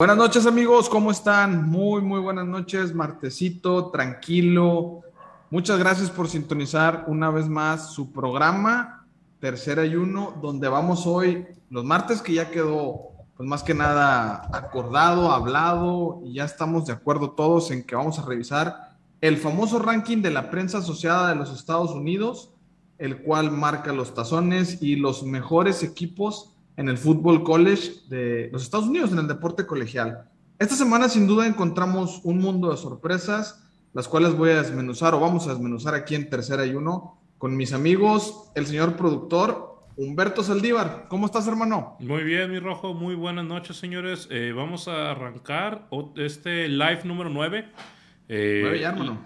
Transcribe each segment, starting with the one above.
Buenas noches amigos, ¿cómo están? Muy, muy buenas noches, martesito, tranquilo. Muchas gracias por sintonizar una vez más su programa, Tercer Ayuno, donde vamos hoy, los martes que ya quedó, pues más que nada acordado, hablado, y ya estamos de acuerdo todos en que vamos a revisar el famoso ranking de la prensa asociada de los Estados Unidos, el cual marca los tazones y los mejores equipos en el fútbol college de los Estados Unidos, en el deporte colegial. Esta semana sin duda encontramos un mundo de sorpresas, las cuales voy a desmenuzar o vamos a desmenuzar aquí en Tercera y Uno con mis amigos, el señor productor Humberto Saldívar. ¿Cómo estás, hermano? Muy bien, mi rojo. Muy buenas noches, señores. Eh, vamos a arrancar este live número 9. Eh, nueve ya, hermano.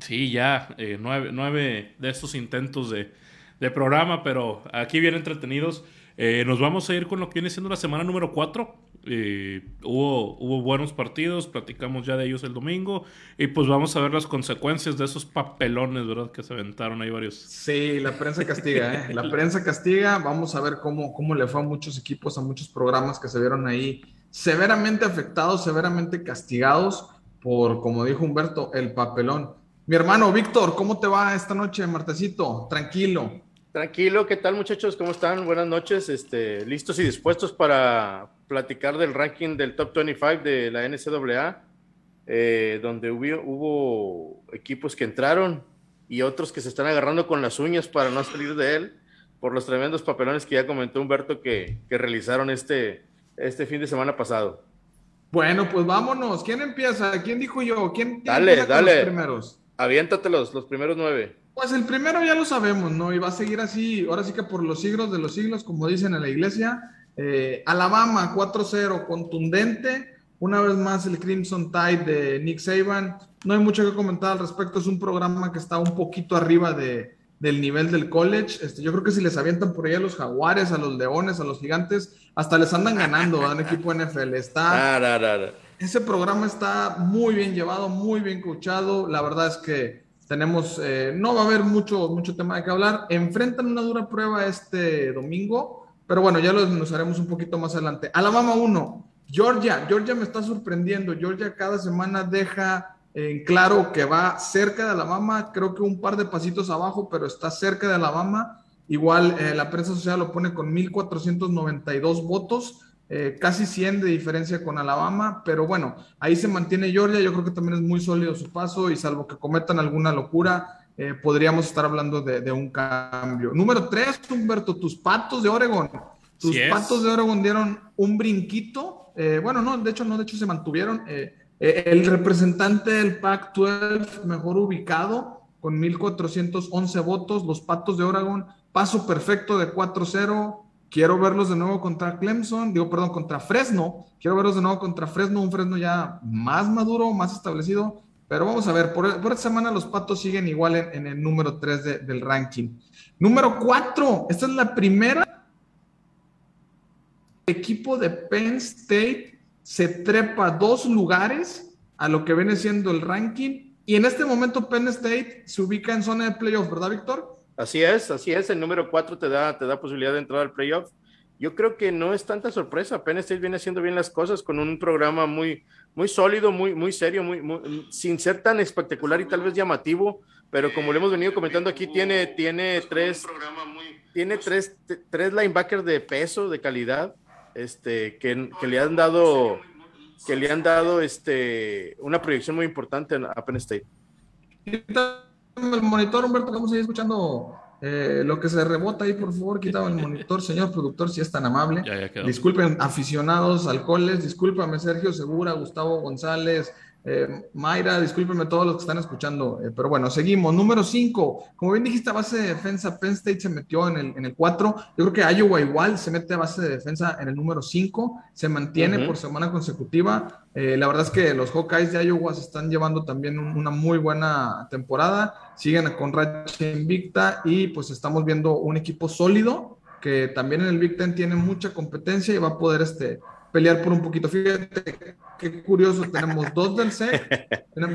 Sí, ya, eh, nueve, de estos intentos de, de programa, pero aquí bien entretenidos. Eh, nos vamos a ir con lo que viene siendo la semana número 4. Eh, hubo, hubo buenos partidos, platicamos ya de ellos el domingo y pues vamos a ver las consecuencias de esos papelones, ¿verdad? Que se aventaron ahí varios. Sí, la prensa castiga, ¿eh? La prensa castiga, vamos a ver cómo, cómo le fue a muchos equipos, a muchos programas que se vieron ahí severamente afectados, severamente castigados por, como dijo Humberto, el papelón. Mi hermano Víctor, ¿cómo te va esta noche, martesito? Tranquilo. Tranquilo, ¿qué tal muchachos? ¿Cómo están? Buenas noches. Este, listos y dispuestos para platicar del ranking del top 25 de la NCAA, eh, donde hubo, hubo, equipos que entraron y otros que se están agarrando con las uñas para no salir de él por los tremendos papelones que ya comentó Humberto que, que realizaron este, este fin de semana pasado. Bueno, pues vámonos. ¿Quién empieza? ¿Quién dijo yo? ¿Quién, dale, dale. los primeros? Aviéntate los, los primeros nueve. Pues el primero ya lo sabemos, ¿no? Y va a seguir así, ahora sí que por los siglos de los siglos, como dicen en la iglesia. Eh, Alabama 4-0, contundente. Una vez más el Crimson Tide de Nick Saban. No hay mucho que comentar al respecto, es un programa que está un poquito arriba de, del nivel del college. Este, yo creo que si les avientan por ahí a los jaguares, a los leones, a los gigantes, hasta les andan ganando a un equipo NFL. Está, ese programa está muy bien llevado, muy bien coachado. La verdad es que tenemos, eh, no va a haber mucho, mucho tema de que hablar. Enfrentan una dura prueba este domingo, pero bueno, ya lo desmenuzaremos un poquito más adelante. Alabama 1, Georgia. Georgia me está sorprendiendo. Georgia cada semana deja en claro que va cerca de Alabama, creo que un par de pasitos abajo, pero está cerca de Alabama. Igual eh, la prensa social lo pone con 1.492 votos. Eh, casi 100 de diferencia con Alabama, pero bueno, ahí se mantiene Georgia, yo creo que también es muy sólido su paso y salvo que cometan alguna locura, eh, podríamos estar hablando de, un cambio. Número 3, Humberto, tus patos de Oregon. Tus patos de Oregon dieron un brinquito, eh, bueno, no, de hecho no, de hecho se mantuvieron. el representante del Pac-12 mejor ubicado con 1.411 votos, los patos de Oregon, paso perfecto de 4-0 Quiero verlos de nuevo contra Clemson, digo, perdón, contra Fresno. Quiero verlos de nuevo contra Fresno, un Fresno ya más maduro, más establecido. Pero vamos a ver, por, esta semana los patos siguen igual en, el número 3 del ranking. Número 4, esta es la primera. Equipo de Penn State se trepa dos lugares a lo que viene siendo el ranking. Y en este momento Penn State se ubica en zona de playoff, ¿verdad, Víctor? Así es, así es. El número 4 te da, te da posibilidad de entrar al playoff. Yo creo que no es tanta sorpresa. Penn State viene haciendo bien las cosas con un programa muy, muy sólido, muy, muy serio, sin ser tan espectacular y tal vez llamativo. Pero como le hemos venido comentando aquí, tiene, tiene tres, tiene tres, tres linebackers de peso, de calidad, este, que, que le han dado, que le han dado este, una proyección muy importante a Penn State el monitor, Humberto, vamos a ir escuchando eh, lo que se rebota ahí, por favor, quítame el monitor, señor productor, si es tan amable. Disculpen, aficionados, alcoholes, discúlpame, Sergio Segura, Gustavo González, eh, Mayra, discúlpenme todos los que están escuchando, eh, pero bueno, seguimos. Número 5, como bien dijiste, a base de defensa, Penn State se metió en el, en el 4. Yo creo que Iowa igual se mete a base de defensa en el número 5, se mantiene por semana consecutiva. Eh, la verdad es que los Hawkeyes de Iowa se están llevando también una muy buena temporada, siguen con racha invicta y pues estamos viendo un equipo sólido que también en el Big Ten tiene mucha competencia y va a poder este, pelear por un poquito. Fíjate qué curioso, tenemos dos del SEC,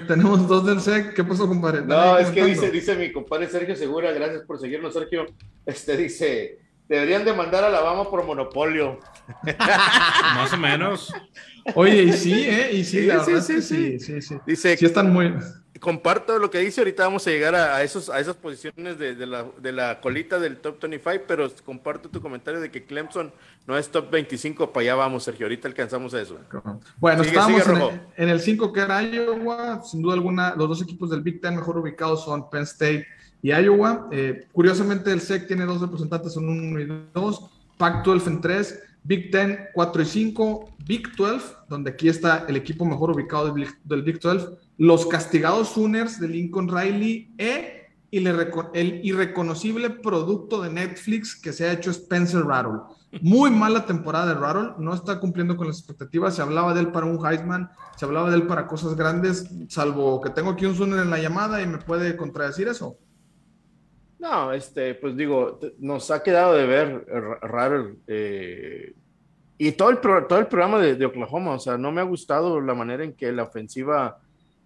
tenemos dos del SEC, ¿qué pasó, compadre? No, es que dice, dice mi compadre Sergio Segura, gracias por seguirnos, Sergio, este dice, deberían demandar a Alabama por monopolio. Más o menos. Oye, y sí, ¿eh? Y sí, la verdad sí, sí, sí, sí, Dice, sí están muy... Comparto lo que dice, ahorita vamos a llegar a, esos, a esas posiciones de, la, de la colita del top 25, pero comparto tu comentario de que Clemson no es top 25, para allá vamos, Sergio, ahorita alcanzamos eso. Bueno, estábamos en, el, 5 que era Iowa, sin duda alguna, los dos equipos del Big Ten mejor ubicados son Penn State y Iowa. Eh, curiosamente, el SEC tiene dos representantes, son 1 y 2, Pac-12 en 3, Big Ten 4 y 5, Big 12, donde aquí está el equipo mejor ubicado del, del Big 12, los castigados Sooners de Lincoln Riley e el irreconocible producto de Netflix que se ha hecho Spencer Rattle. Muy mala temporada de Rattle, no está cumpliendo con las expectativas. Se hablaba de él para un Heisman, se hablaba de él para cosas grandes, salvo que tengo aquí un Sooner en la llamada y me puede contradecir eso. No, este, pues digo, nos ha quedado de ver Rattle eh, y todo el, todo el programa de, Oklahoma. O sea, no me ha gustado la manera en que la ofensiva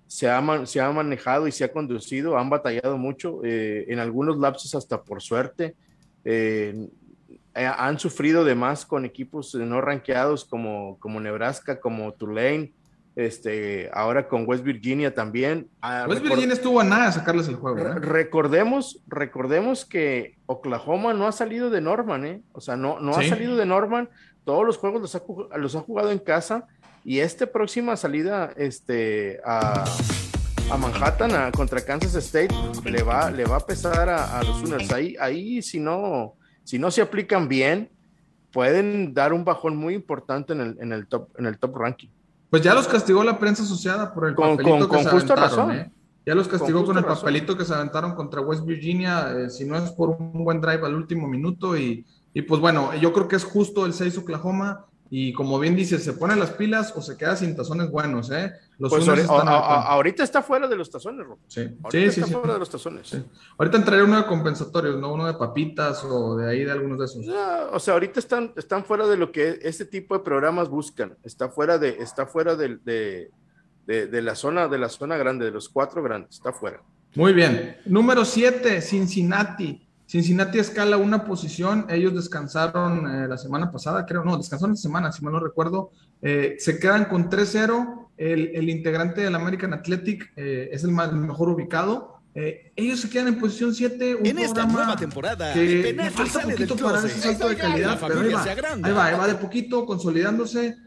se ha, se ha manejado y se ha conducido, han batallado mucho, eh, en algunos lapsos hasta por suerte. Eh, eh, han sufrido de más con equipos no rankeados como, como Nebraska, como Tulane, este, ahora con West Virginia también. Ah, West Virginia estuvo a nada de sacarles el juego. Recordemos, recordemos que Oklahoma no ha salido de Norman, ¿eh? O sea, no, no ha salido de Norman. Todos los juegos los ha, los ha jugado en casa y esta próxima salida este, a, Manhattan contra Kansas State le va, le va a pesar a, los Sooners. Ahí, ahí si, no, si no se aplican bien, pueden dar un bajón muy importante en el, en el, top, en el top ranking. Pues ya los castigó la prensa asociada por el papelito que se aventaron, ¿eh? Ya los castigó con, el papelito que se aventaron contra West Virginia, eh, si no es por un buen drive al último minuto. Y, y pues bueno, yo creo que es justo el 6 Oklahoma. Y como bien dices, se pone las pilas o se queda sin tazones buenos, ¿eh? Los pues ahorita, está fuera de los tazones, Rob. Sí, sí, sí, fuera de los tazones. Ahorita entraría uno de compensatorios, ¿no? Uno de papitas o de ahí de algunos de esos. o sea, ahorita están, están fuera de lo que este tipo de programas buscan. Está fuera de, está fuera de, de, de la zona, de la zona grande, de los cuatro grandes, está fuera. Muy bien. Número siete, Cincinnati. Cincinnati escala una posición, ellos descansaron eh, la semana pasada, creo, no, descansaron esta semana, si mal no recuerdo, eh, se quedan con 3-0, el, integrante del American Athletic eh, es el, más, mejor ubicado, ellos se quedan en posición 7, un en esta nueva temporada, que me falta poquito para ese salto de calidad, pero ahí va, ahí va, ahí va de poquito, consolidándose,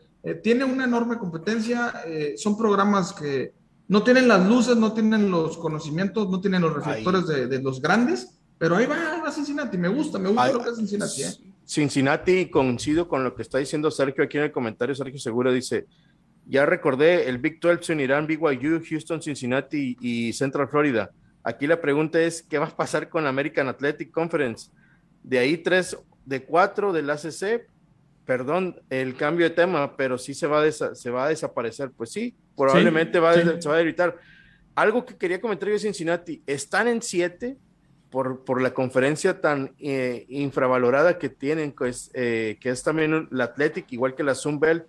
tiene una enorme competencia, son programas que no tienen las luces, no tienen los conocimientos, no tienen los reflectores de, de los grandes, pero ahí va, va Cincinnati, me gusta, me gusta lo que es Cincinnati. ¿eh? Cincinnati, coincido con lo que está diciendo Sergio aquí en el comentario. Sergio Segura dice: Ya recordé, el Big 12 se unirán BYU, Houston, Cincinnati y Central Florida. Aquí la pregunta es: ¿qué va a pasar con la American Athletic Conference? De ahí tres, de cuatro del ACC, perdón el cambio de tema, pero sí se va a, se va a desaparecer. Pues sí, probablemente va, se va a evitar. Algo que quería comentar yo de Cincinnati: están en siete por, por la conferencia tan eh, infravalorada que tienen, pues, eh, que es también la Athletic, igual que la Sunbelt,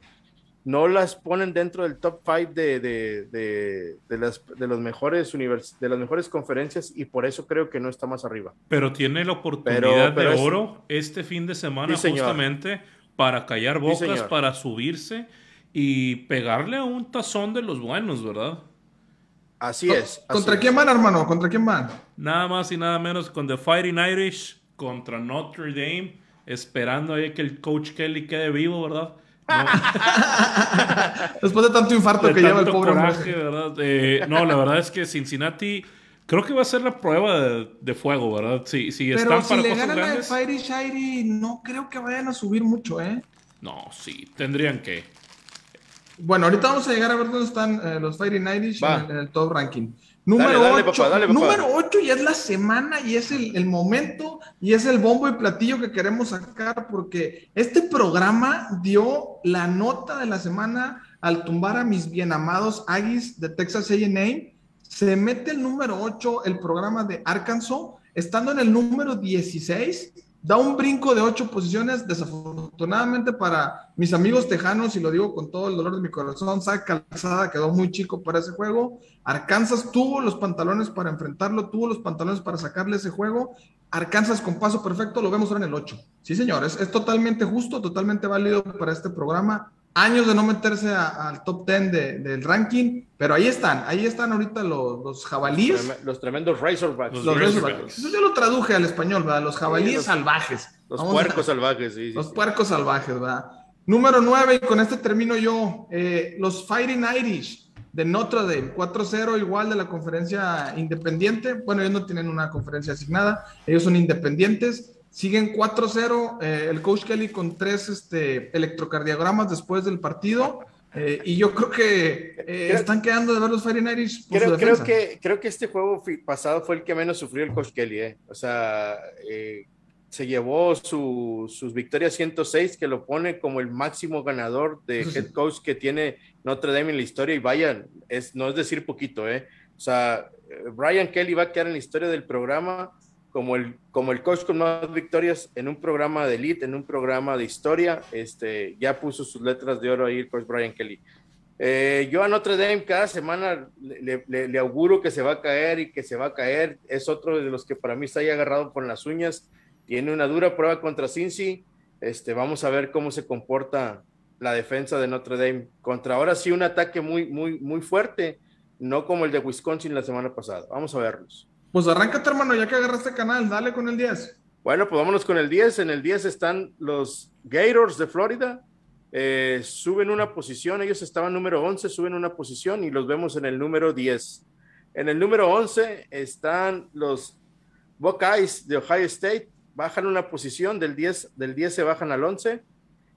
no las ponen dentro del top 5 de, de, de, de, las, de, los mejores univers de las mejores conferencias y por eso creo que no está más arriba. Pero tiene la oportunidad de oro este fin de semana justamente para callar bocas, para subirse y pegarle a un tazón de los buenos, ¿verdad? Así es. ¿Contra quién van, hermano? ¿Contra quién van? Nada más y nada menos con The Fighting Irish contra Notre Dame, esperando ahí que el coach Kelly quede vivo, ¿verdad? Después de tanto infarto que lleva el pobre coraje, ¿verdad? Eh, no, la verdad es que Cincinnati creo que va a ser la prueba de, fuego, ¿verdad? Si, si Pero están si le ganan a Fighting Shirey, no creo que vayan a subir mucho, ¿eh? No, sí, tendrían que. Bueno, ahorita vamos a llegar a ver dónde están eh, los Fighting Irish en, el top ranking. Número 8. Número 8 y es la semana y es el, el, momento y es el bombo y platillo que queremos sacar porque este programa dio la nota de la semana al tumbar a mis bien amados Aggies de Texas A&M. Se mete el número 8 el programa de Arkansas, estando en el número 16 da un brinco de ocho posiciones. Desafortunadamente para mis amigos tejanos, y lo digo con todo el dolor de mi corazón, Zach Calzada quedó muy chico para ese juego. Arkansas tuvo los pantalones para enfrentarlo, tuvo los pantalones para sacarle ese juego. Arkansas con paso perfecto, lo vemos ahora en el 8. Sí, señores, es, totalmente justo, totalmente válido para este programa. Años de no meterse al top 10 del ranking, pero ahí están, ahí están ahorita los, los jabalíes. Los tremendos Razorbacks. Los, Razorbacks. Eso yo lo traduje al español, ¿verdad? Los jabalíes salvajes. Los puercos salvajes, sí. Los puercos salvajes, ¿verdad? Número 9, y con este termino yo, eh, los Fighting Irish de Notre Dame, 4-0 igual de la conferencia independiente. Bueno, ellos no tienen una conferencia asignada, ellos son independientes. Siguen 4-0, eh, el coach Kelly con tres este, electrocardiogramas después del partido. Eh, y yo creo que eh, están quedando de ver los Irish. creo, creo, que, creo que este juego pasado fue el que menos sufrió el coach Kelly. O sea, se llevó sus victorias 106, que lo pone como el máximo ganador de head coach que tiene Notre Dame en la historia. Y vaya, es, no es decir poquito, ¿eh? O sea, Brian Kelly va a quedar en la historia del programa como el, como el coach con más victorias en un programa de elite, en un programa de historia, este, ya puso sus letras de oro ahí el coach Brian Kelly. Eh, yo a Notre Dame cada semana le, le, auguro que se va a caer y que se va a caer. Es otro de los que para mí está ahí agarrado con las uñas. Tiene una dura prueba contra Cincy. Este, vamos a ver cómo se comporta la defensa de Notre Dame contra ahora sí un ataque muy, muy, muy fuerte, no como el de Wisconsin la semana pasada. Vamos a verlos. Pues arráncate, hermano, ya que agarraste canal, dale con el 10. Bueno, pues vámonos con el 10. En el 10 están los Gators de Florida. Eh, suben una posición, ellos estaban número 11, suben una posición y los vemos en el número 10. En el número 11 están los Buckeyes de Ohio State, bajan una posición, del 10, del 10 se bajan al 11.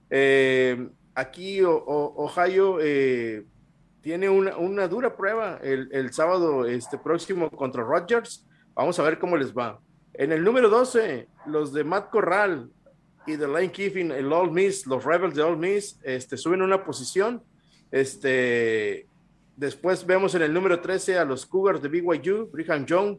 Eh, aquí Ohio eh, tiene una, dura prueba el, sábado este, próximo contra Rodgers. Vamos a ver cómo les va. En el número 12, los de Matt Corral y de Lane Kiffin, el All Miss, los Rebels de All Miss, este, suben una posición. Este, después vemos en el número 13 a los Cougars de BYU, Brigham Young,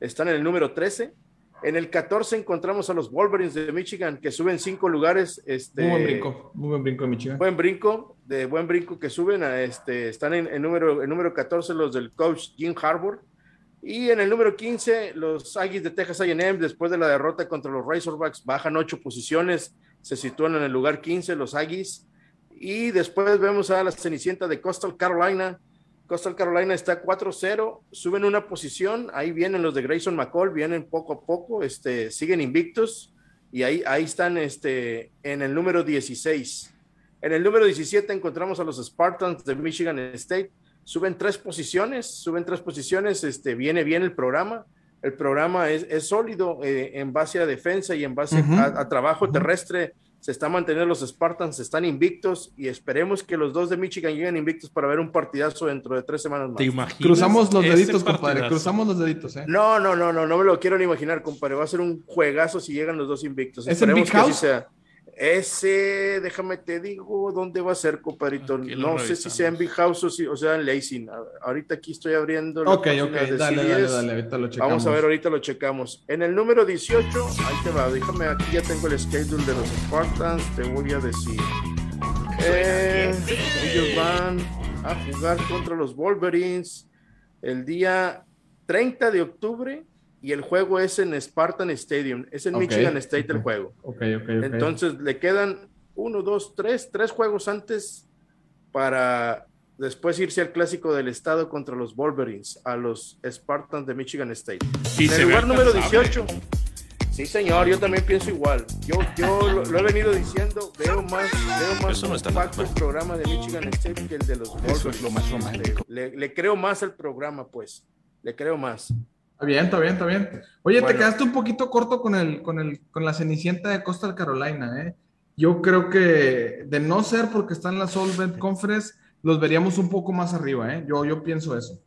están en el número 13. En el 14 encontramos a los Wolverines de Michigan que suben cinco lugares. Este, muy buen brinco, muy buen brinco de Michigan. Buen brinco, de buen brinco que suben a este, están en, número, en número 14 los del coach Jim Harbour. Y en el número 15, los Aggies de Texas A&M, después de la derrota contra los Razorbacks, bajan ocho posiciones, se sitúan en el lugar 15 los Aggies. Y después vemos a la Cenicienta de Coastal Carolina, Coastal Carolina está 4-0, suben una posición, ahí vienen los de Grayson McCall, vienen poco a poco, este, siguen invictos y ahí, ahí están este, en el número 16. En el número 17 encontramos a los Spartans de Michigan State, suben tres posiciones, suben tres posiciones, este, viene bien el programa, el programa es, es sólido eh, en base a defensa y en base a, trabajo terrestre se está manteniendo los Spartans, están invictos y esperemos que los dos de Michigan lleguen invictos para ver un partidazo dentro de tres semanas más. Cruzamos los deditos, compadre, cruzamos los deditos, ¿eh? No, no, no, no, no me lo quiero ni imaginar, compadre. Va a ser un juegazo si llegan los dos invictos. esperemos que así sea. Ese, déjame te digo, ¿dónde va a ser, compadrito? No sé si sea en Big House o, si, o sea en Lacing. Ahorita aquí estoy abriendo. Ok, ok, dale, dale, dale, ahorita lo checamos. Vamos a ver, ahorita lo checamos. En el número 18, ahí te va, déjame, aquí ya tengo el schedule de los Spartans, te voy a decir. Eh, ellos van a jugar contra los Wolverines el día 30 de octubre y el juego es en Spartan Stadium, es en Michigan State el juego. Entonces le quedan uno, dos, tres, tres juegos antes para después irse al clásico del estado contra los Wolverines, a los Spartans de Michigan State. en el lugar número 18. Sí, señor, yo también pienso igual. Yo, yo lo, he venido diciendo, veo más, veo más no el programa de Michigan State que el de los Wolverines. lo más romántico. Le, le creo más al programa, pues. Le creo más. Está bien, está bien, está bien. Oye, te quedaste un poquito corto con el, con el, con la cenicienta de Coastal Carolina, ¿eh? Yo creo que de no ser porque están en la Solvent Conference, los veríamos un poco más arriba, ¿eh? Yo, yo pienso eso.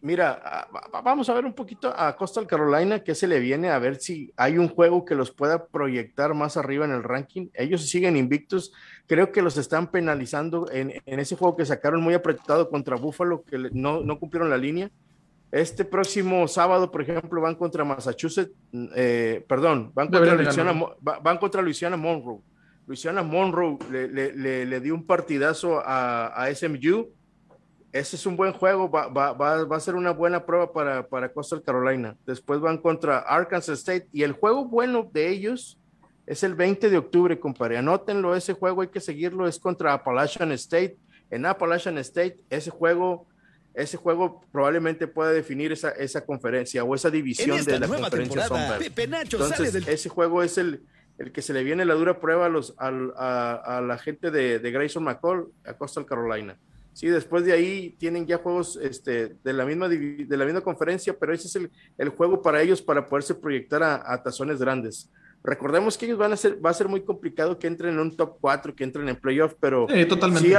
Mira, vamos a ver un poquito a Coastal Carolina, qué se le viene, a ver si hay un juego que los pueda proyectar más arriba en el ranking. Ellos siguen invictos, creo que los están penalizando en, en ese juego que sacaron muy apretado contra Buffalo, que no, no cumplieron la línea. Este próximo sábado, por ejemplo, van contra Massachusetts, eh, perdón, van contra, Louisiana, van contra Louisiana Monroe. Louisiana Monroe le, dio un partidazo a, SMU. Ese es un buen juego, va, a ser una buena prueba para, para Coastal Carolina. Después van contra Arkansas State y el juego bueno de ellos Es el 20 de octubre, compadre. Anótenlo, ese juego hay que seguirlo, es contra Appalachian State. En Appalachian State, ese juego, ese juego probablemente pueda definir esa, esa conferencia o esa división de la conferencia Entonces, ese juego es el, el que se le viene la dura prueba a, los, a, la gente de, de, Grayson McCall a Coastal Carolina. Sí, después de ahí tienen ya juegos este, de, la misma, de la misma conferencia, pero ese es el, el juego para ellos para poderse proyectar a, a, tazones grandes. Recordemos que ellos van a ser, va a ser muy complicado que entren en un top 4, que entren en playoff, pero sí, totalmente.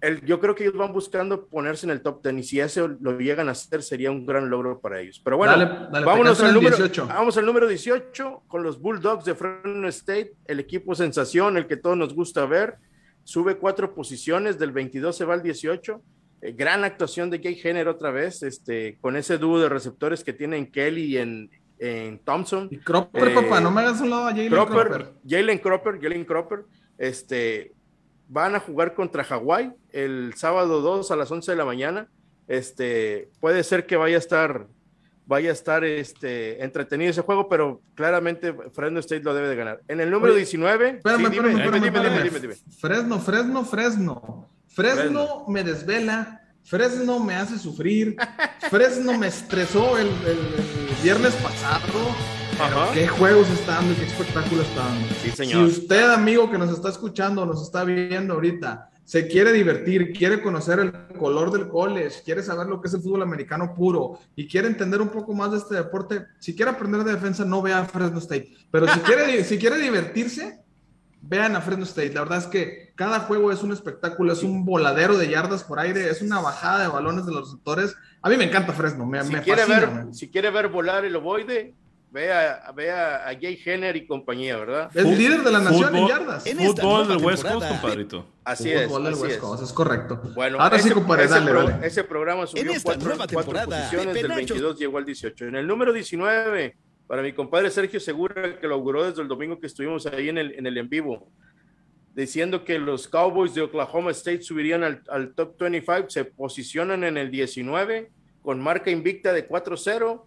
El, yo creo que ellos van buscando ponerse en el top 10 y si eso lo llegan a hacer sería un gran logro para ellos. Pero bueno, vámonos al número, 18. vamos al número 18 con los Bulldogs de Fresno State, el equipo sensación, el que todos nos gusta ver. Sube cuatro posiciones, del 22 se va al 18. Eh, gran actuación de Gay Jenner otra vez, este, con ese dúo de receptores que tienen Kelly y en, en Thompson. Y Cropper, papá, no me hagas un lado a Jalen Cropper. Jalen Cropper, Jalen Cropper, este, van a jugar contra Hawái el sábado 2 a las 11 de la mañana. Este, puede ser que vaya a estar, vaya a estar este, entretenido ese juego, pero claramente Fresno State lo debe de ganar. En el número 19. Fresno, Fresno, Fresno. Fresno me desvela. Fresno me hace sufrir. Fresno me estresó el, el viernes pasado qué juegos están y qué espectáculo están. Sí, señor. Si usted, amigo que nos está escuchando, nos está viendo ahorita, se quiere divertir, quiere conocer el color del college, quiere saber lo que es el fútbol americano puro y quiere entender un poco más de este deporte, si quiere aprender de defensa, no vea a Fresno State. Pero si quiere, si quiere divertirse, vean a Fresno State. La verdad es que cada juego es un espectáculo, es un voladero de yardas por aire, es una bajada de balones de los receptores. A mí me encanta Fresno, me, si quiere Ver, si quiere ver volar el ovoide, Ve a, ve a, Jay Henner y compañía, ¿verdad? Es líder de la nación en yardas. fútbol del West Coast, compadrito. Así es. Fútbol del West Coast, es. correcto. Bueno, Ahora ese, sí, compadre, ese, dale, ese programa subió cuatro, cuatro posiciones, del 22 llegó al 18. En el número 19, para mi compadre Sergio Segura, que lo auguró desde el domingo que estuvimos ahí en el en, el en vivo, diciendo que los Cowboys de Oklahoma State subirían al, al top 25, se posicionan en el 19 con marca invicta de 4-0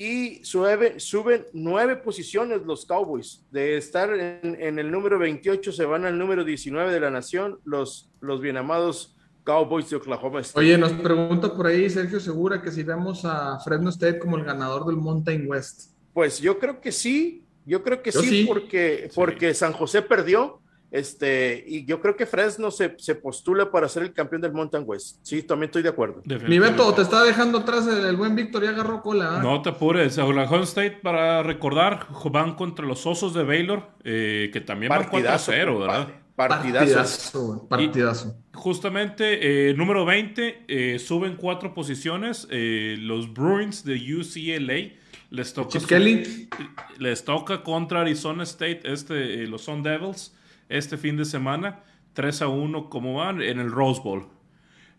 y suben nueve posiciones los Cowboys. De estar en, el número 28 se van al número 19 de la nación, los, los bien amados Cowboys de Oklahoma State. Oye, nos pregunta por ahí Sergio Segura que si vemos a Fresno State como el ganador del Mountain West. Pues yo creo que sí, yo creo que sí, porque, porque San José perdió este, y yo creo que Fresno se, se, postula para ser el campeón del Mountain West. Sí, también estoy de acuerdo. Mi Beto, te está dejando atrás el, buen Víctor y agarró cola. ¿eh? No te apures. Oklahoma State, para recordar, van contra los Osos de Baylor, eh, que también van 4-0, ¿verdad? Partidazo. Partidazo. justamente, eh, número 20, suben cuatro posiciones. los Bruins de UCLA. Les toca, les toca contra Arizona State, este, los Sun Devils este fin de semana. 3 a 1 como van en el Rose Bowl.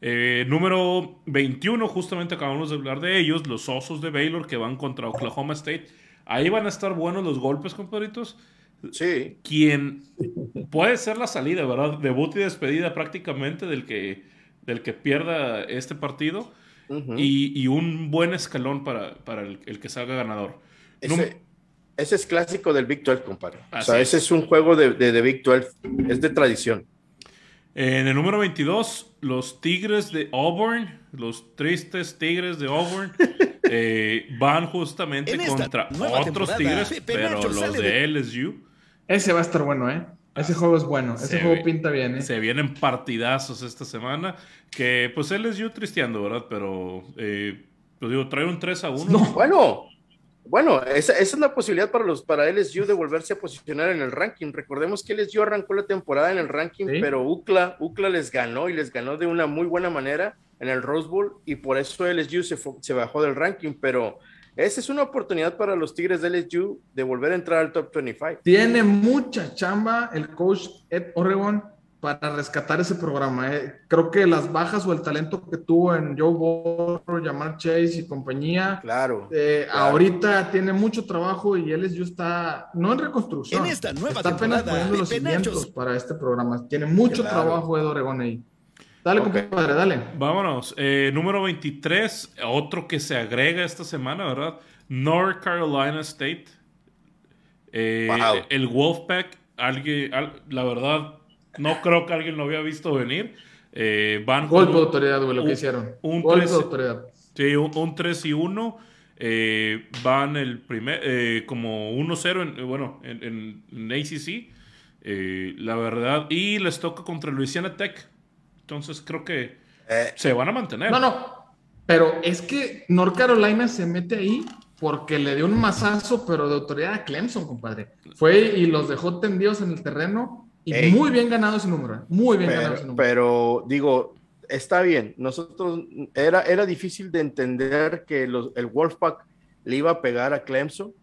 Eh, número 21, justamente acabamos de hablar de ellos, los Osos de Baylor que van contra Oklahoma State. Ahí van a estar buenos los golpes, compadritos. Sí. Quien puede ser la salida, ¿verdad? Debut y despedida prácticamente del que, del que pierda este partido. y, un buen escalón para, para el, que salga ganador. Ese es clásico del Big 12, compadre. o sea, ese es un juego de, de, Big 12. Es de tradición. En el número 22, los Tigres de Auburn, los tristes Tigres de Auburn, eh, van justamente contra otros Tigres, pero los de LSU. Ese va a estar bueno, ¿eh? Ese juego es bueno, ese juego pinta bien, ¿eh? Se vienen partidazos esta semana, que pues LSU tristeando, ¿verdad? Pero, eh, pues digo, trae un 3 a 1. No, bueno, bueno, esa, es la posibilidad para los para LSU de volverse a posicionar en el ranking. Recordemos que LSU arrancó la temporada en el ranking, pero UCLA, UCLA les ganó y les ganó de una muy buena manera en el Rose Bowl y por eso LSU se, se bajó del ranking, pero esa es una oportunidad para los Tigres de LSU de volver a entrar al top 25. Tiene mucha chamba el coach Ed Oregon para rescatar ese programa. Eh. Creo que las bajas o el talento que tuvo en Joe Burrow, Jamar Chase y compañía, claro, eh, ahorita tiene mucho trabajo y él ya está, no en reconstrucción, en esta nueva está apenas poniendo los cimientos para este programa. Tiene mucho trabajo Ed Oregón ahí. Dale, compadre, dale. Vámonos. Eh, número 23, otro que se agrega esta semana, ¿verdad? North Carolina State Eh, el Wolfpack, alguien, la verdad, no creo que alguien lo había visto venir. Eh, van Golpe de autoridad, güey, lo que hicieron. Un Golpe de autoridad. Sí, un, 3 y 1. Eh, van el primer, eh, como 1-0, en, bueno, en, en, ACC. la verdad. Y les toca contra Louisiana Tech. Entonces creo que se van a mantener. No, no. Pero es que North Carolina se mete ahí porque le dio un mazazo, pero de autoridad a Clemson, compadre. Fue y los dejó tendidos en el terreno y muy bien ganado ese número. ¿eh? Muy bien pero, ganado ese número. Pero digo, está bien. Nosotros era, era difícil de entender que los, el Wolfpack le iba a pegar a Clemson,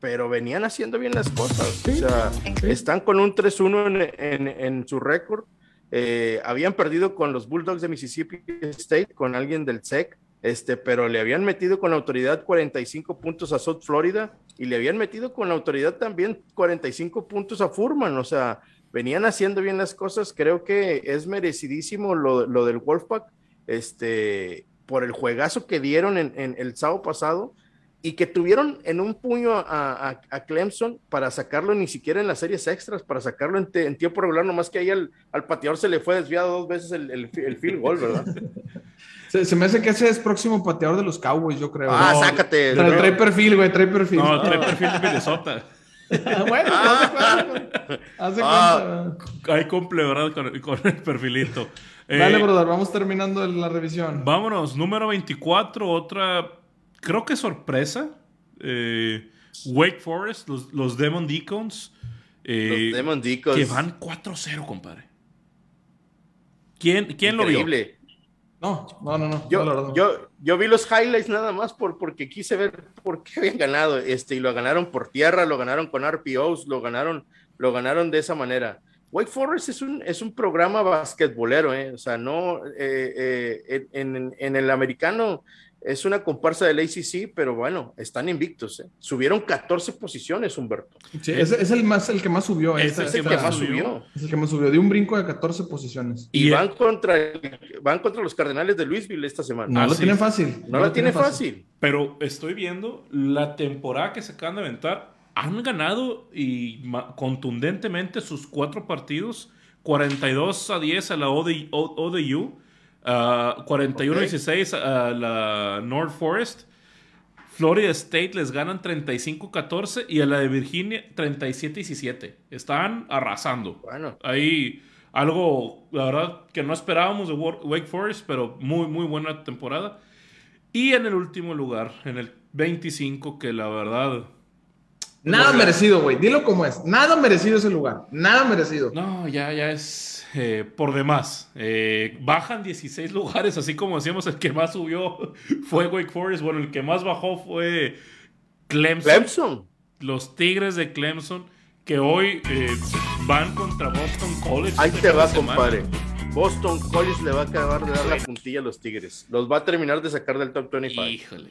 pero venían haciendo bien las cosas. o sea, están con un 3-1 en, en, en, su récord. Eh, habían perdido con los Bulldogs de Mississippi State, con alguien del SEC este, pero le habían metido con la autoridad 45 puntos a South Florida y le habían metido con la autoridad también 45 puntos a Furman, o sea, venían haciendo bien las cosas, creo que es merecidísimo lo, lo del Wolfpack, este, por el juegazo que dieron en, en el sábado pasado, y que tuvieron en un puño a, Clemson para sacarlo ni siquiera en las series extras, para sacarlo en, tiempo regular, nomás que ahí al, al, pateador se le fue desviado dos veces el, el, field goal, ¿verdad? Se, me hace que ese es próximo pateador de los Cowboys, yo creo. Ah, sácate. Trae, perfil, güey, trae perfil. No, trae perfil de Minnesota. Ah, bueno, ah, hace cuenta. Hay cumple, ¿verdad? Con, con el perfilito. Dale, eh, brother, vamos terminando la revisión. Vámonos, número 24, otra creo que sorpresa. Eh, Wake Forest, los, Demon Deacons. Eh, los Demon Deacons. Que van 4-0, compadre. ¿Quién, quién lo vio? No, no, no, no. Yo, yo, yo, vi los highlights nada más por, porque quise ver por qué habían ganado. Este, y lo ganaron por tierra, lo ganaron con RPOs, lo ganaron, lo ganaron de esa manera. Wake Forest es un, es un programa basquetbolero, ¿eh? o sea, no, eh, en, en, el americano es una comparsa del ACC, pero bueno, están invictos. ¿eh? Subieron 14 posiciones, Humberto. Sí, es, es, el, más, el que más subió. Es, el, que más subió. Es el que más subió. De un brinco de 14 posiciones. Y, van, contra, van contra los Cardenales de Louisville esta semana. No lo tienen fácil. No, lo tienen fácil. Pero estoy viendo la temporada que se acaban de aventar. Han ganado y contundentemente sus cuatro partidos. 42 a 10 a la ODU 41-16 a la North Forest. Florida State les ganan 35-14 y a la de Virginia 37-17. Están arrasando. Bueno. Ahí algo, la verdad, que no esperábamos de Wake Forest, pero muy, muy buena temporada. Y en el último lugar, en el 25, que la verdad Nada merecido, güey. Dilo como es. Nada merecido ese lugar. Nada merecido. No, ya, ya es eh, por demás. Eh, bajan 16 lugares, así como decíamos, el que más subió fue Wake Forest. Bueno, el que más bajó fue Clemson. Clemson. Los Tigres de Clemson, que hoy eh, van contra Boston College. Ahí te va, compadre. Boston College le va a acabar de dar la puntilla a los Tigres. Los va a terminar de sacar del top 25. Híjole.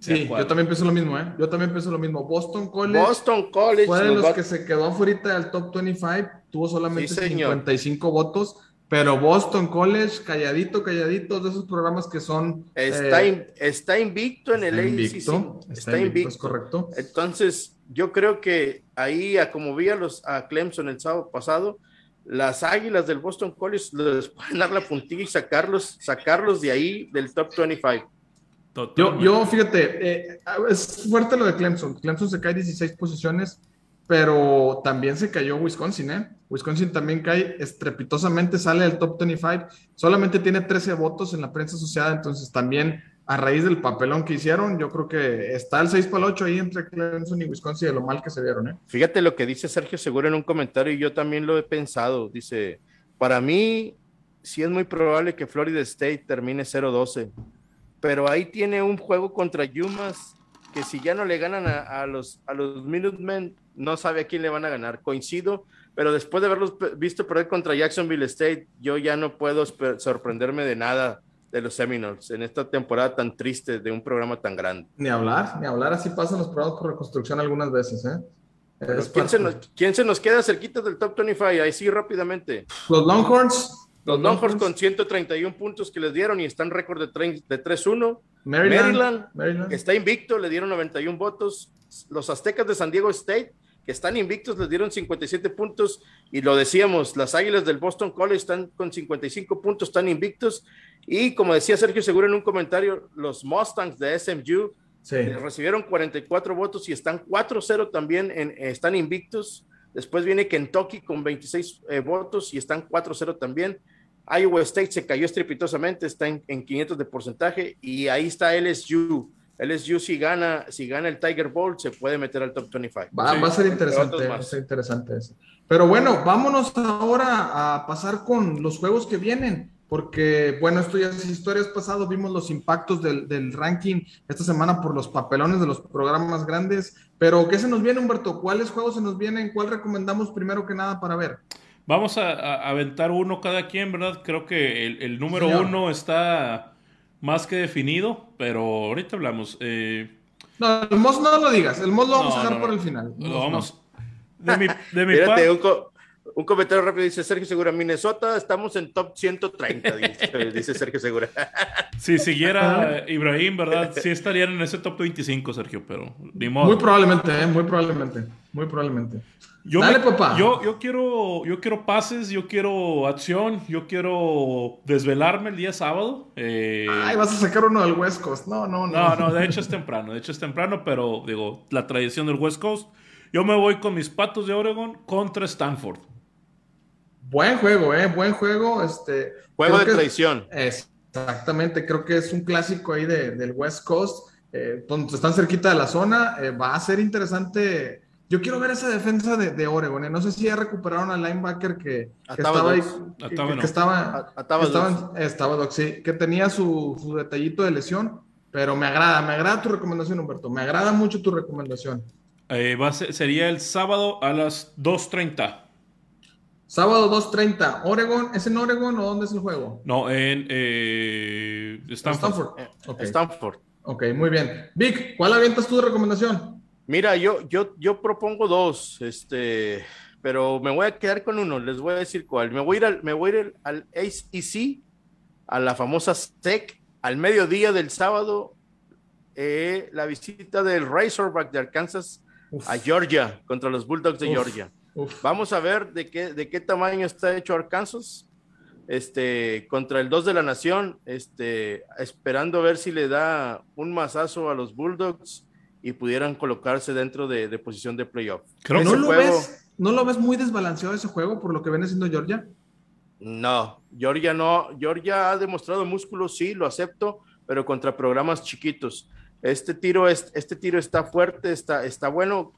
Sí, yo también pienso lo mismo, ¿eh? Yo también pienso lo mismo. Boston College. Boston College. Fue de los que se quedó afuera del top 25. Tuvo solamente 55 votos. Pero Boston College, calladito, calladito, de esos programas que son. Está, eh, está invicto en el está invicto, está, invicto, Es correcto. Entonces, yo creo que ahí, a como vi a, los, a Clemson el sábado pasado, las águilas del Boston College les pueden dar la puntilla y sacarlos, sacarlos de ahí del top 25. Yo, yo, fíjate, eh, es fuerte lo de Clemson. Clemson se cae 16 posiciones, pero también se cayó Wisconsin, ¿eh? Wisconsin también cae estrepitosamente, sale del top 25. Solamente tiene 13 votos en la prensa asociada, entonces también a raíz del papelón que hicieron, yo creo que está el 6 para el 8 ahí entre Clemson y Wisconsin de lo mal que se vieron, ¿eh? Fíjate lo que dice Sergio Seguro en un comentario y yo también lo he pensado. Dice, para mí, sí es muy probable que Florida State termine 0-12 pero ahí tiene un juego contra Yumas que si ya no le ganan a, los, a los Minutemen, no sabe a quién le van a ganar. Coincido, pero después de haberlos visto perder contra Jacksonville State, yo ya no puedo sorprenderme de nada de los Seminoles en esta temporada tan triste de un programa tan grande. Ni hablar, ni hablar, así pasan los programas por reconstrucción algunas veces, ¿eh? ¿quién, se nos, ¿quién, se nos, queda cerquita del top 25? Ahí sí, rápidamente. Los Longhorns, los Longhorns con 131 puntos que les dieron y están récord de, de 3-1. Maryland, está invicto, le dieron 91 votos. Los Aztecas de San Diego State que están invictos, les dieron 57 puntos y lo decíamos, las Águilas del Boston College están con 55 puntos, están invictos y como decía Sergio Seguro en un comentario, los Mustangs de SMU recibieron 44 votos y están 4-0 también, en, están invictos. Después viene Kentucky con 26 eh, votos y están 4-0 también. Iowa State se cayó estrepitosamente, está en, en 500 de porcentaje y ahí está LSU LSU si gana, si gana el Tiger Bowl, se puede meter al top 25. Va, va a ser interesante, va a ser interesante eso. Pero bueno, vámonos ahora a pasar con los juegos que vienen, porque bueno, esto ya es historias pasadas, vimos los impactos del, del, ranking esta semana por los papelones de los programas grandes, pero ¿qué se nos viene, Humberto? ¿Cuáles juegos se nos vienen? ¿Cuál recomendamos primero que nada para ver? Vamos a, aventar uno cada quien, ¿verdad? Creo que el, el número uno está más que definido, pero ahorita hablamos. Eh, no, el Moss no lo digas, el Moss lo vamos a dejar por el final. Lo vamos. De mi, de mi un, comentario rápido dice Sergio Segura, Minnesota, estamos en top 130, dice, Sergio Segura. si siguiera Ibrahim, ¿verdad? Sí estarían en ese top 25, Sergio, pero ni modo. Muy probablemente, ¿eh? muy probablemente, muy probablemente. Yo Dale, papá. Yo, yo, quiero, yo quiero pases, yo quiero acción, yo quiero desvelarme el día sábado. Eh, Ay, vas a sacar uno del West Coast. No, no, no. No, no, de hecho es temprano, de hecho es temprano, pero digo, la tradición del West Coast. Yo me voy con mis patos de Oregon contra Stanford. Buen juego, eh, buen juego. Este, juego de tradición. Exactamente, creo que es un clásico ahí de, del West Coast. Eh, donde están cerquita de la zona. Eh, va a ser interesante yo quiero ver esa defensa de, de Oregon. ¿eh? No sé si ya recuperaron al linebacker que, estaba ahí. Que, estaba, estaba, sí, que tenía su, su, detallito de lesión. Pero me agrada, me agrada tu recomendación, Humberto. Me agrada mucho tu recomendación. Eh, va sería el sábado a las 2.30. Sábado 2.30. ¿Oregon? ¿Es en Oregon o dónde es el juego? No, en eh, Stanford. Stanford. Stanford. Ok, muy bien. Vic, ¿cuál avientas tú de recomendación? Mira, yo, yo, yo propongo dos, este, pero me voy a quedar con uno, les voy a decir cuál. Me voy a ir al, me voy a ir al ACC, a la famosa SEC, al mediodía del sábado, eh, la visita del Razorback de Arkansas a Georgia, contra los Bulldogs de Georgia. Vamos a ver de qué, de qué tamaño está hecho Arkansas. Este, contra el 2 de la Nación, este, esperando ver si le da un mazazo a los Bulldogs y pudieran colocarse dentro de, posición de playoff. Creo ¿No, lo ves, ¿No lo ves muy desbalanceado ese juego por lo que viene siendo Georgia? No, Georgia no. Georgia ha demostrado músculo, sí, lo acepto, pero contra programas chiquitos. Este tiro, es, este tiro está fuerte, está, está bueno.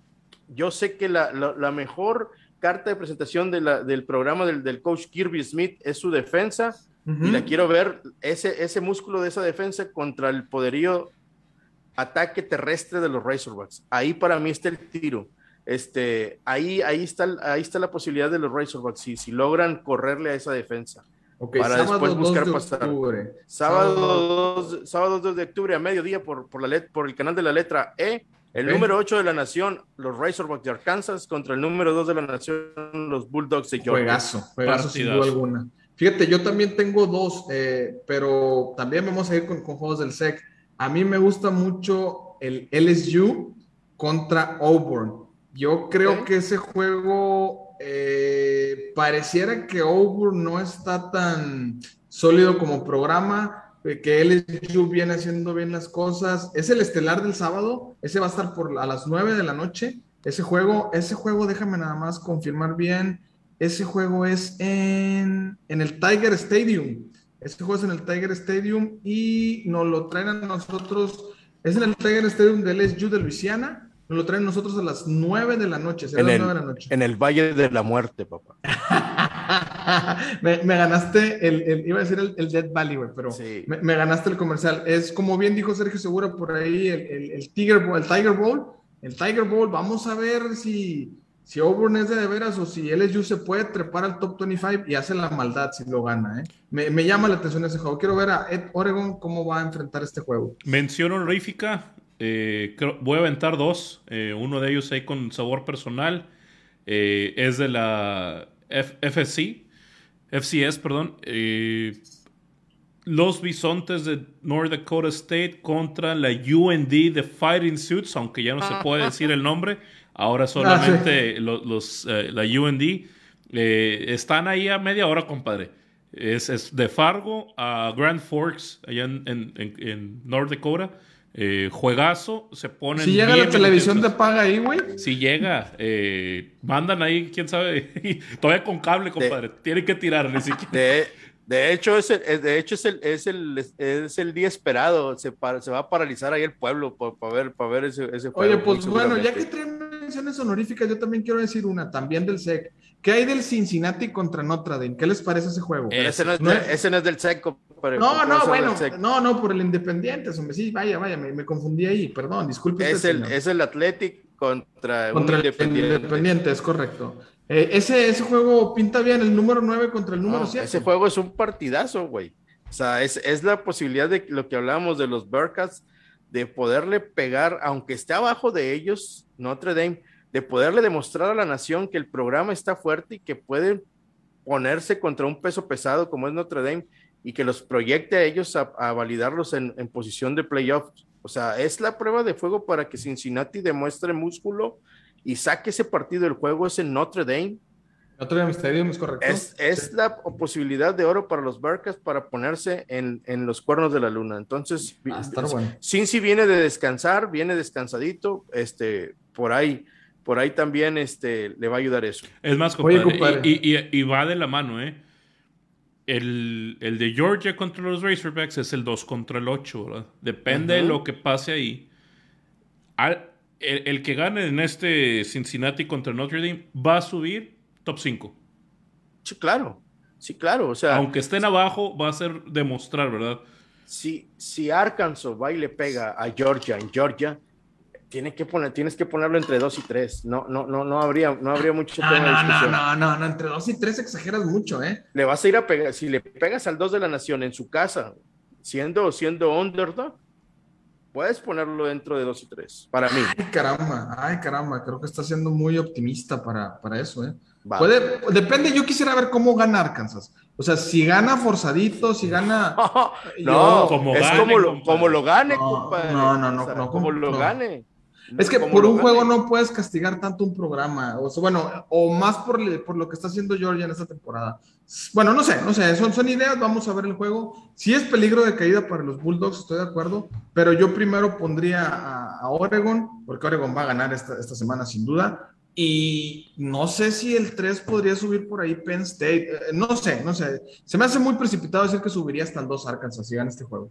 Yo sé que la, la, mejor carta de presentación de la, del programa del, del, coach Kirby Smith es su defensa. Y la quiero ver, ese, ese músculo de esa defensa contra el poderío ataque terrestre de los Razorbacks. Ahí para mí está el tiro. Este, ahí, ahí, está, ahí está la posibilidad de los Razorbacks, si, si logran correrle a esa defensa. para después buscar pasar. Sábado 2, sábado 2 de octubre a mediodía por, por, la por el canal de la letra E. El número 8 de la nación, los Razorbacks de Arkansas, contra el número 2 de la nación, los Bulldogs de Georgia. Juegazo, juegazo sin duda alguna. Fíjate, yo también tengo dos, eh, pero también vamos a ir con, con juegos del SEC. A mí me gusta mucho el LSU contra Auburn. Yo creo que ese juego eh, pareciera que Auburn no está tan sólido como programa, eh, que LSU viene haciendo bien las cosas. Es el estelar del sábado, ese va a estar por a las 9 de la noche. Ese juego, ese juego, déjame nada más confirmar bien. Ese juego es en, en el Tiger Stadium. Este juego es en el Tiger Stadium y nos lo traen a nosotros. Es en el Tiger Stadium del LSU de Luisiana. Nos lo traen nosotros a las 9 de la noche. En, el, de la noche. en el Valle de la Muerte, papá. me, ganaste el, iba a decir el, Dead Valley, güey, pero me, ganaste el comercial. Es como bien dijo Sergio Segura por ahí, el, Tiger, el Tiger Bowl. El Tiger Bowl, vamos a ver si si Auburn es de, veras o si LSU se puede trepar al top 25 y hace la maldad si lo gana. ¿eh? Me, llama la atención ese juego. Quiero ver a Ed Oregon cómo va a enfrentar este juego. Mención honorífica. Eh, voy a aventar dos. Eh, uno de ellos ahí con sabor personal. Eh, es de la FSC. FCS, perdón. los Bisontes de North Dakota State contra la UND de Fighting Suits, aunque ya no se puede decir el nombre. Ahora solamente los, eh, la UND eh, están ahí a media hora, compadre. Es, de Fargo a Grand Forks, allá en, North Dakota. Eh, juegazo, se ponen. Si llega la televisión de paga ahí, güey. Si llega, mandan ahí, quién sabe, todavía con cable, compadre. Tienen que tirar, ni siquiera. De hecho, es el, de hecho es el, es el, es el día esperado. Se, se va a paralizar ahí el pueblo para ver, para ver ese, ese juego. Oye, pues bueno, ya que traen menciones honoríficas, yo también quiero decir una, también del SEC. ¿Qué hay del Cincinnati contra Notre Dame? ¿Qué les parece ese juego? Ese no es, ese no es del SEC. no, no, bueno, no, no, por el Independiente, hombre. Sí, vaya, vaya, me, confundí ahí, perdón, disculpe. Es, el, es el Athletic contra, contra el Independiente. es correcto. Eh, ese, ese juego pinta bien, el número 9 contra el número 7. ese juego es un partidazo, güey. O sea, es, es, la posibilidad de lo que hablábamos de los Bearcats, de poderle pegar, aunque esté abajo de ellos, Notre Dame, de poderle demostrar a la nación que el programa está fuerte y que pueden ponerse contra un peso pesado como es Notre Dame y que los proyecte a ellos a, validarlos en, posición de playoffs. O sea, es la prueba de fuego para que Cincinnati demuestre músculo y saque ese partido del juego es en Notre Dame. Notre Dame Stadium es correcto. Es, la posibilidad de oro para los Barcas para ponerse en, los cuernos de la luna. Entonces, ah, bueno. Cincy viene de descansar, viene descansadito, este, por ahí, por ahí también este, le va a ayudar eso. Es más, compadre, Y, va de la mano, ¿eh? El, de Georgia contra los Razorbacks es el 2 contra el 8, ¿verdad? Depende de lo que pase ahí. Al, el, que gane en este Cincinnati contra Notre Dame va a subir top 5. Sí, claro. Sí, claro. O sea, aunque estén abajo, va a ser demostrar, ¿verdad? Si, si Arkansas va y le pega a Georgia en Georgia, tiene que poner, tienes que ponerlo entre 2 y 3. No, no, no, no habría, no habría mucho tema de discusión. No, no, no, entre 2 y 3 exageras mucho, ¿eh? Le vas a ir a pegar, si le pegas al 2 de la nación en su casa, siendo, siendo underdog, puedes ponerlo dentro de 2 y 3, para mí. Ay, caramba, ay, caramba, creo que está siendo muy optimista para, para eso, ¿eh? Puede, depende, yo quisiera ver cómo gana Arkansas. O sea, si gana forzadito, si gana. no, como es como, lo, como lo gane, no, compadre. No, no, no, no como lo gane. Es que por un juego no puedes castigar tanto un programa, o bueno, o más por, por, lo que está haciendo Georgia en esta temporada. Bueno, no sé, no sé, son, son ideas, vamos a ver el juego. Si es peligro de caída para los Bulldogs, estoy de acuerdo, pero yo primero pondría a, Oregon, porque Oregon va a ganar esta, esta, semana sin duda, y no sé si el 3 podría subir por ahí Penn State, eh, no sé, no sé. Se me hace muy precipitado decir que subiría hasta el 2 Arkansas si gana este juego.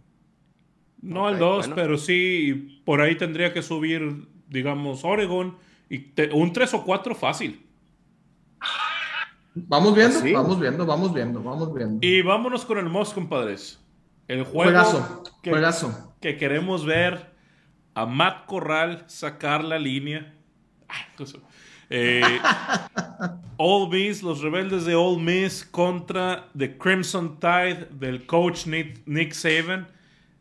No al 2, pero sí, por ahí tendría que subir, digamos, Oregon y un 3 o 4 fácil. Vamos viendo, vamos viendo, vamos viendo, vamos viendo. Y vámonos con el Moss, compadres. El juego juegazo, que, juegazo. que queremos ver a Matt Corral sacar la línea. Eh, All Miss, los rebeldes de All Miss contra The Crimson Tide del coach Nick, Nick Saban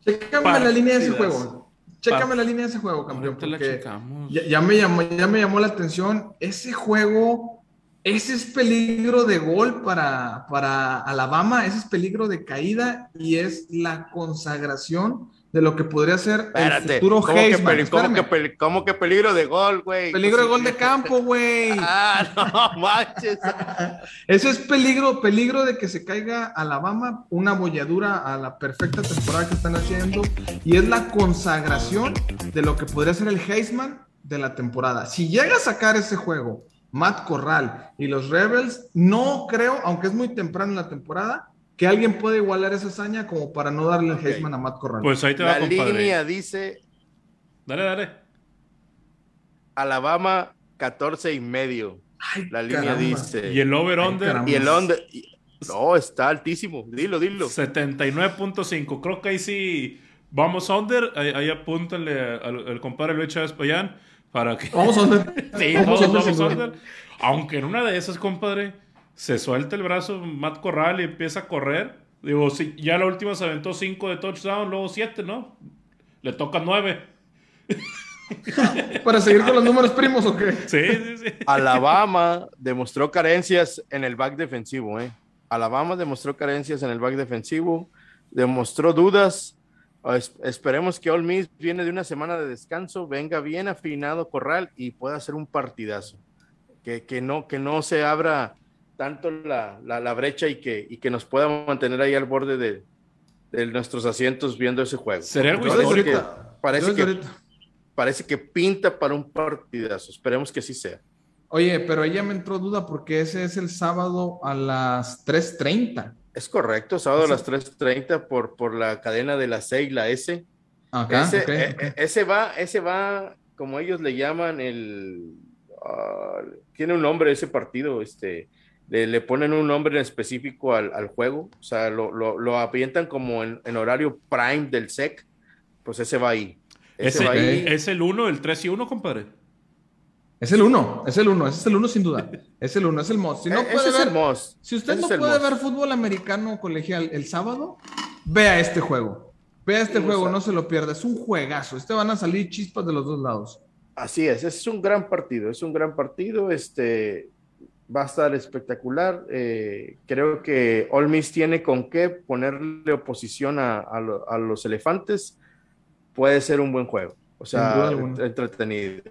Chécame la línea de ese juego. Chécame la línea de ese juego, campeón. Porque ya, me llamó, ya me llamó la atención. Ese juego, ese es peligro de gol para, para Alabama, ese es peligro de caída y es la consagración de lo que podría ser el futuro ¿cómo Que ¿cómo, que peligro de gol, güey? Peligro de gol de campo, güey. ah, no manches. Eso es peligro, peligro de que se caiga Alabama una bolladura a la perfecta temporada que están haciendo y es la consagración de lo que podría ser el Heisman de la temporada. Si llega a sacar ese juego Matt Corral y los Rebels, no creo, aunque es muy temprano en la temporada, que alguien puede igualar esa hazaña como para no darle el Heisman a Matt Corral. Pues ahí te va, La línea dice. Dale, dale. Alabama 14 y medio. la línea dice. Y el over-under. Y el under. No, está altísimo. Dilo, dilo. 79.5. Creo que ahí sí. Vamos under. Ahí, ahí apúntale al, compadre Luis Chávez Payán. Para que. Vamos under. sí, vamos, vamos under. Aunque en una de esas, compadre se suelta el brazo Matt Corral y empieza a correr. Digo, si ya la última se aventó 5 de touchdown, luego 7, ¿no? Le toca 9. ¿Para seguir con los números primos o qué? Sí, sí, sí. Alabama demostró carencias en el back defensivo, ¿eh? Alabama demostró carencias en el back defensivo. demostró dudas. esperemos que All Miss viene de una semana de descanso, venga bien afinado Corral y pueda hacer un partidazo. Que, que no, que no se abra tanto la, la, brecha y que, y que nos pueda mantener ahí al borde de, de nuestros asientos viendo ese juego. ¿Sería algo parece, que, parece que pinta para un partidazo. Esperemos que así sea. Oye, pero ella me entró duda porque ese es el sábado a las 3.30. Es correcto, sábado a las 3.30 por, por la cadena de la C y la S. ese, e, e, ese, va, ese va, como ellos le llaman, el... Ah, tiene un nombre ese partido, este le, ponen un nombre en específico al, al juego, o sea, lo, lo, lo avientan como en, en, horario prime del SEC, pues ese va ahí. Ese, va ahí. ¿Es el 1, el 3 y 1, compadre? Es el 1, es el 1, ese es el 1 sin duda. Es el 1, es el most. Si, no e, puede ver, si usted no puede ver fútbol americano colegial el sábado, vea este juego. Vea este juego, no se lo pierda. Es un juegazo. Este van a salir chispas de los dos lados. Así es, es un gran partido, es un gran partido. Este, va a estar espectacular. Eh, creo que Miss tiene con qué ponerle oposición a, los elefantes. Puede ser un buen juego. O sea, entretenido.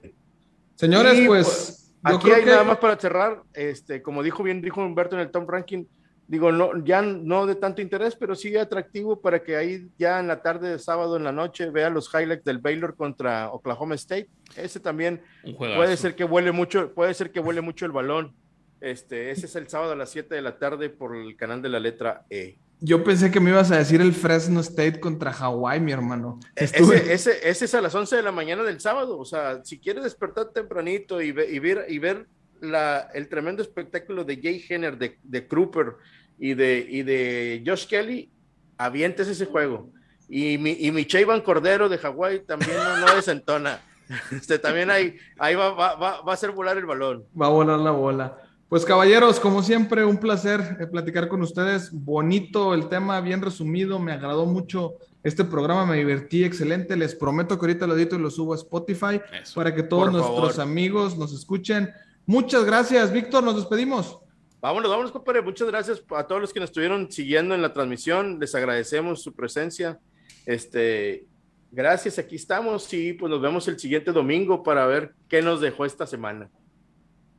Señores, pues, pues. aquí hay nada más para cerrar. Este, como dijo bien, dijo Humberto en el Tom Ranking. Digo, no, ya no de tanto interés, pero sí atractivo para que ahí ya en la tarde de sábado en la noche vea los highlights del Baylor contra Oklahoma State. Ese también puede ser que vuele mucho, puede ser que vuele mucho el balón este, ese es el sábado a las 7 de la tarde por el canal de la letra E. Yo pensé que me ibas a decir el Fresno State contra Hawái, mi hermano. E-, ese, ese, es a las 11 de la mañana del sábado. O sea, si quieres despertar tempranito y, ver, y ver la, el tremendo espectáculo de Jay Henner, de, de Kruper y de, y de Josh Kelly, avientes ese juego. Y mi, y mi Cordero de Hawái también no, no desentona. Este, también ahí, ahí va, va, va, va a hacer volar el balón. Va a volar la bola. Pues caballeros, como siempre, un placer eh, platicar con ustedes. Bonito el tema, bien resumido, me agradó mucho este programa, me divertí excelente. Les prometo que ahorita lo edito y lo subo a Spotify para que todos nuestros amigos nos escuchen. Muchas gracias, Víctor, nos despedimos. Vámonos, vámonos, compadre. Muchas gracias a todos los que nos estuvieron siguiendo en la transmisión. Les agradecemos su presencia. Este, gracias, aquí estamos y pues nos vemos el siguiente domingo para ver qué nos dejó esta semana.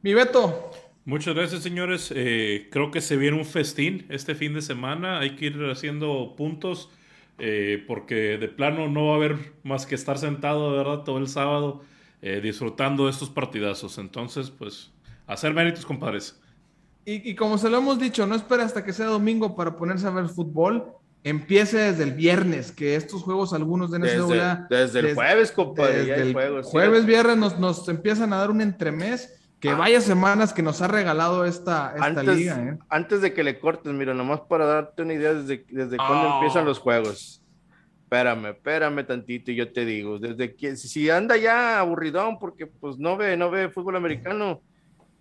Mi Beto. Muchas gracias, señores. Eh, creo que se viene un festín este fin de semana. Hay que ir haciendo puntos eh, porque de plano no va a haber más que estar sentado, ¿verdad? Todo el sábado eh, disfrutando de estos partidazos. Entonces, pues, hacer méritos, compadres. Y, como se lo hemos dicho, no espera hasta que sea domingo para ponerse a ver fútbol. Empiece desde el viernes, que estos juegos, algunos de NCAA... Desde, desde el jueves, compadre. Desde el jueves, viernes nos, nos empiezan a dar un entremés que ah. vaya semanas que nos ha regalado esta, esta liga. ¿eh? Antes de que le cortes, mira, nomás para darte una idea desde, desde cuándo ah. empiezan los juegos. Espérame, espérame tantito y yo te digo, desde que si anda ya aburridón porque pues no ve, no ve fútbol americano,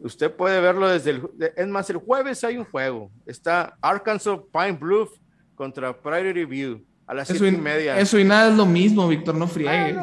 usted puede verlo desde el, es más, el jueves hay un juego, está Arkansas Pine Bluff contra Prairie View a las siete y media. Eso y nada es lo mismo, Víctor, no friegue.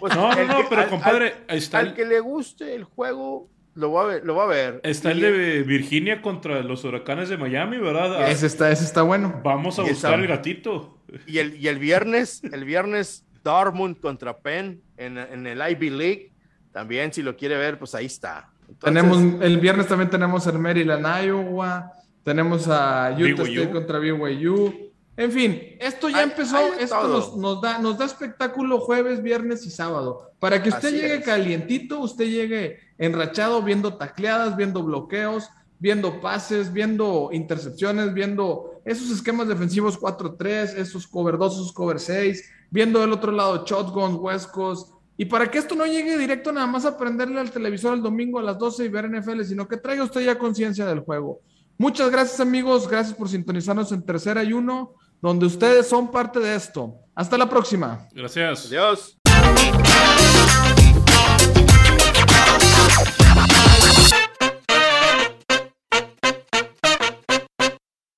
Pues no, no, pero compadre, está al que le guste el juego, lo va a ver. Lo va a ver. Está el de Virginia contra los huracanes de Miami, ¿verdad? Ese está, ese está bueno. Vamos a buscar el gatito. Y el, y el viernes, el viernes, Dartmouth contra Penn en, en, el Ivy League. También, si lo quiere ver, pues ahí está. tenemos, el viernes también tenemos el Maryland, Iowa. Tenemos a Utah State contra BYU. En fin, esto ya empezó, esto nos, nos, da, nos da espectáculo jueves, viernes y sábado. Para que usted llegue calientito, usted llegue enrachado viendo tacleadas, viendo bloqueos, viendo pases, viendo intercepciones, viendo esos esquemas defensivos 4-3, esos cover 2, esos cover 6, viendo del otro lado shotguns, huescos. Y para que esto no llegue directo nada más a prenderle al televisor el domingo a las 12 y ver NFL, sino que traiga usted ya conciencia del juego. Muchas gracias amigos, gracias por sintonizarnos en Tercera y Uno, donde ustedes son parte de esto. Hasta la próxima. Gracias. Adiós.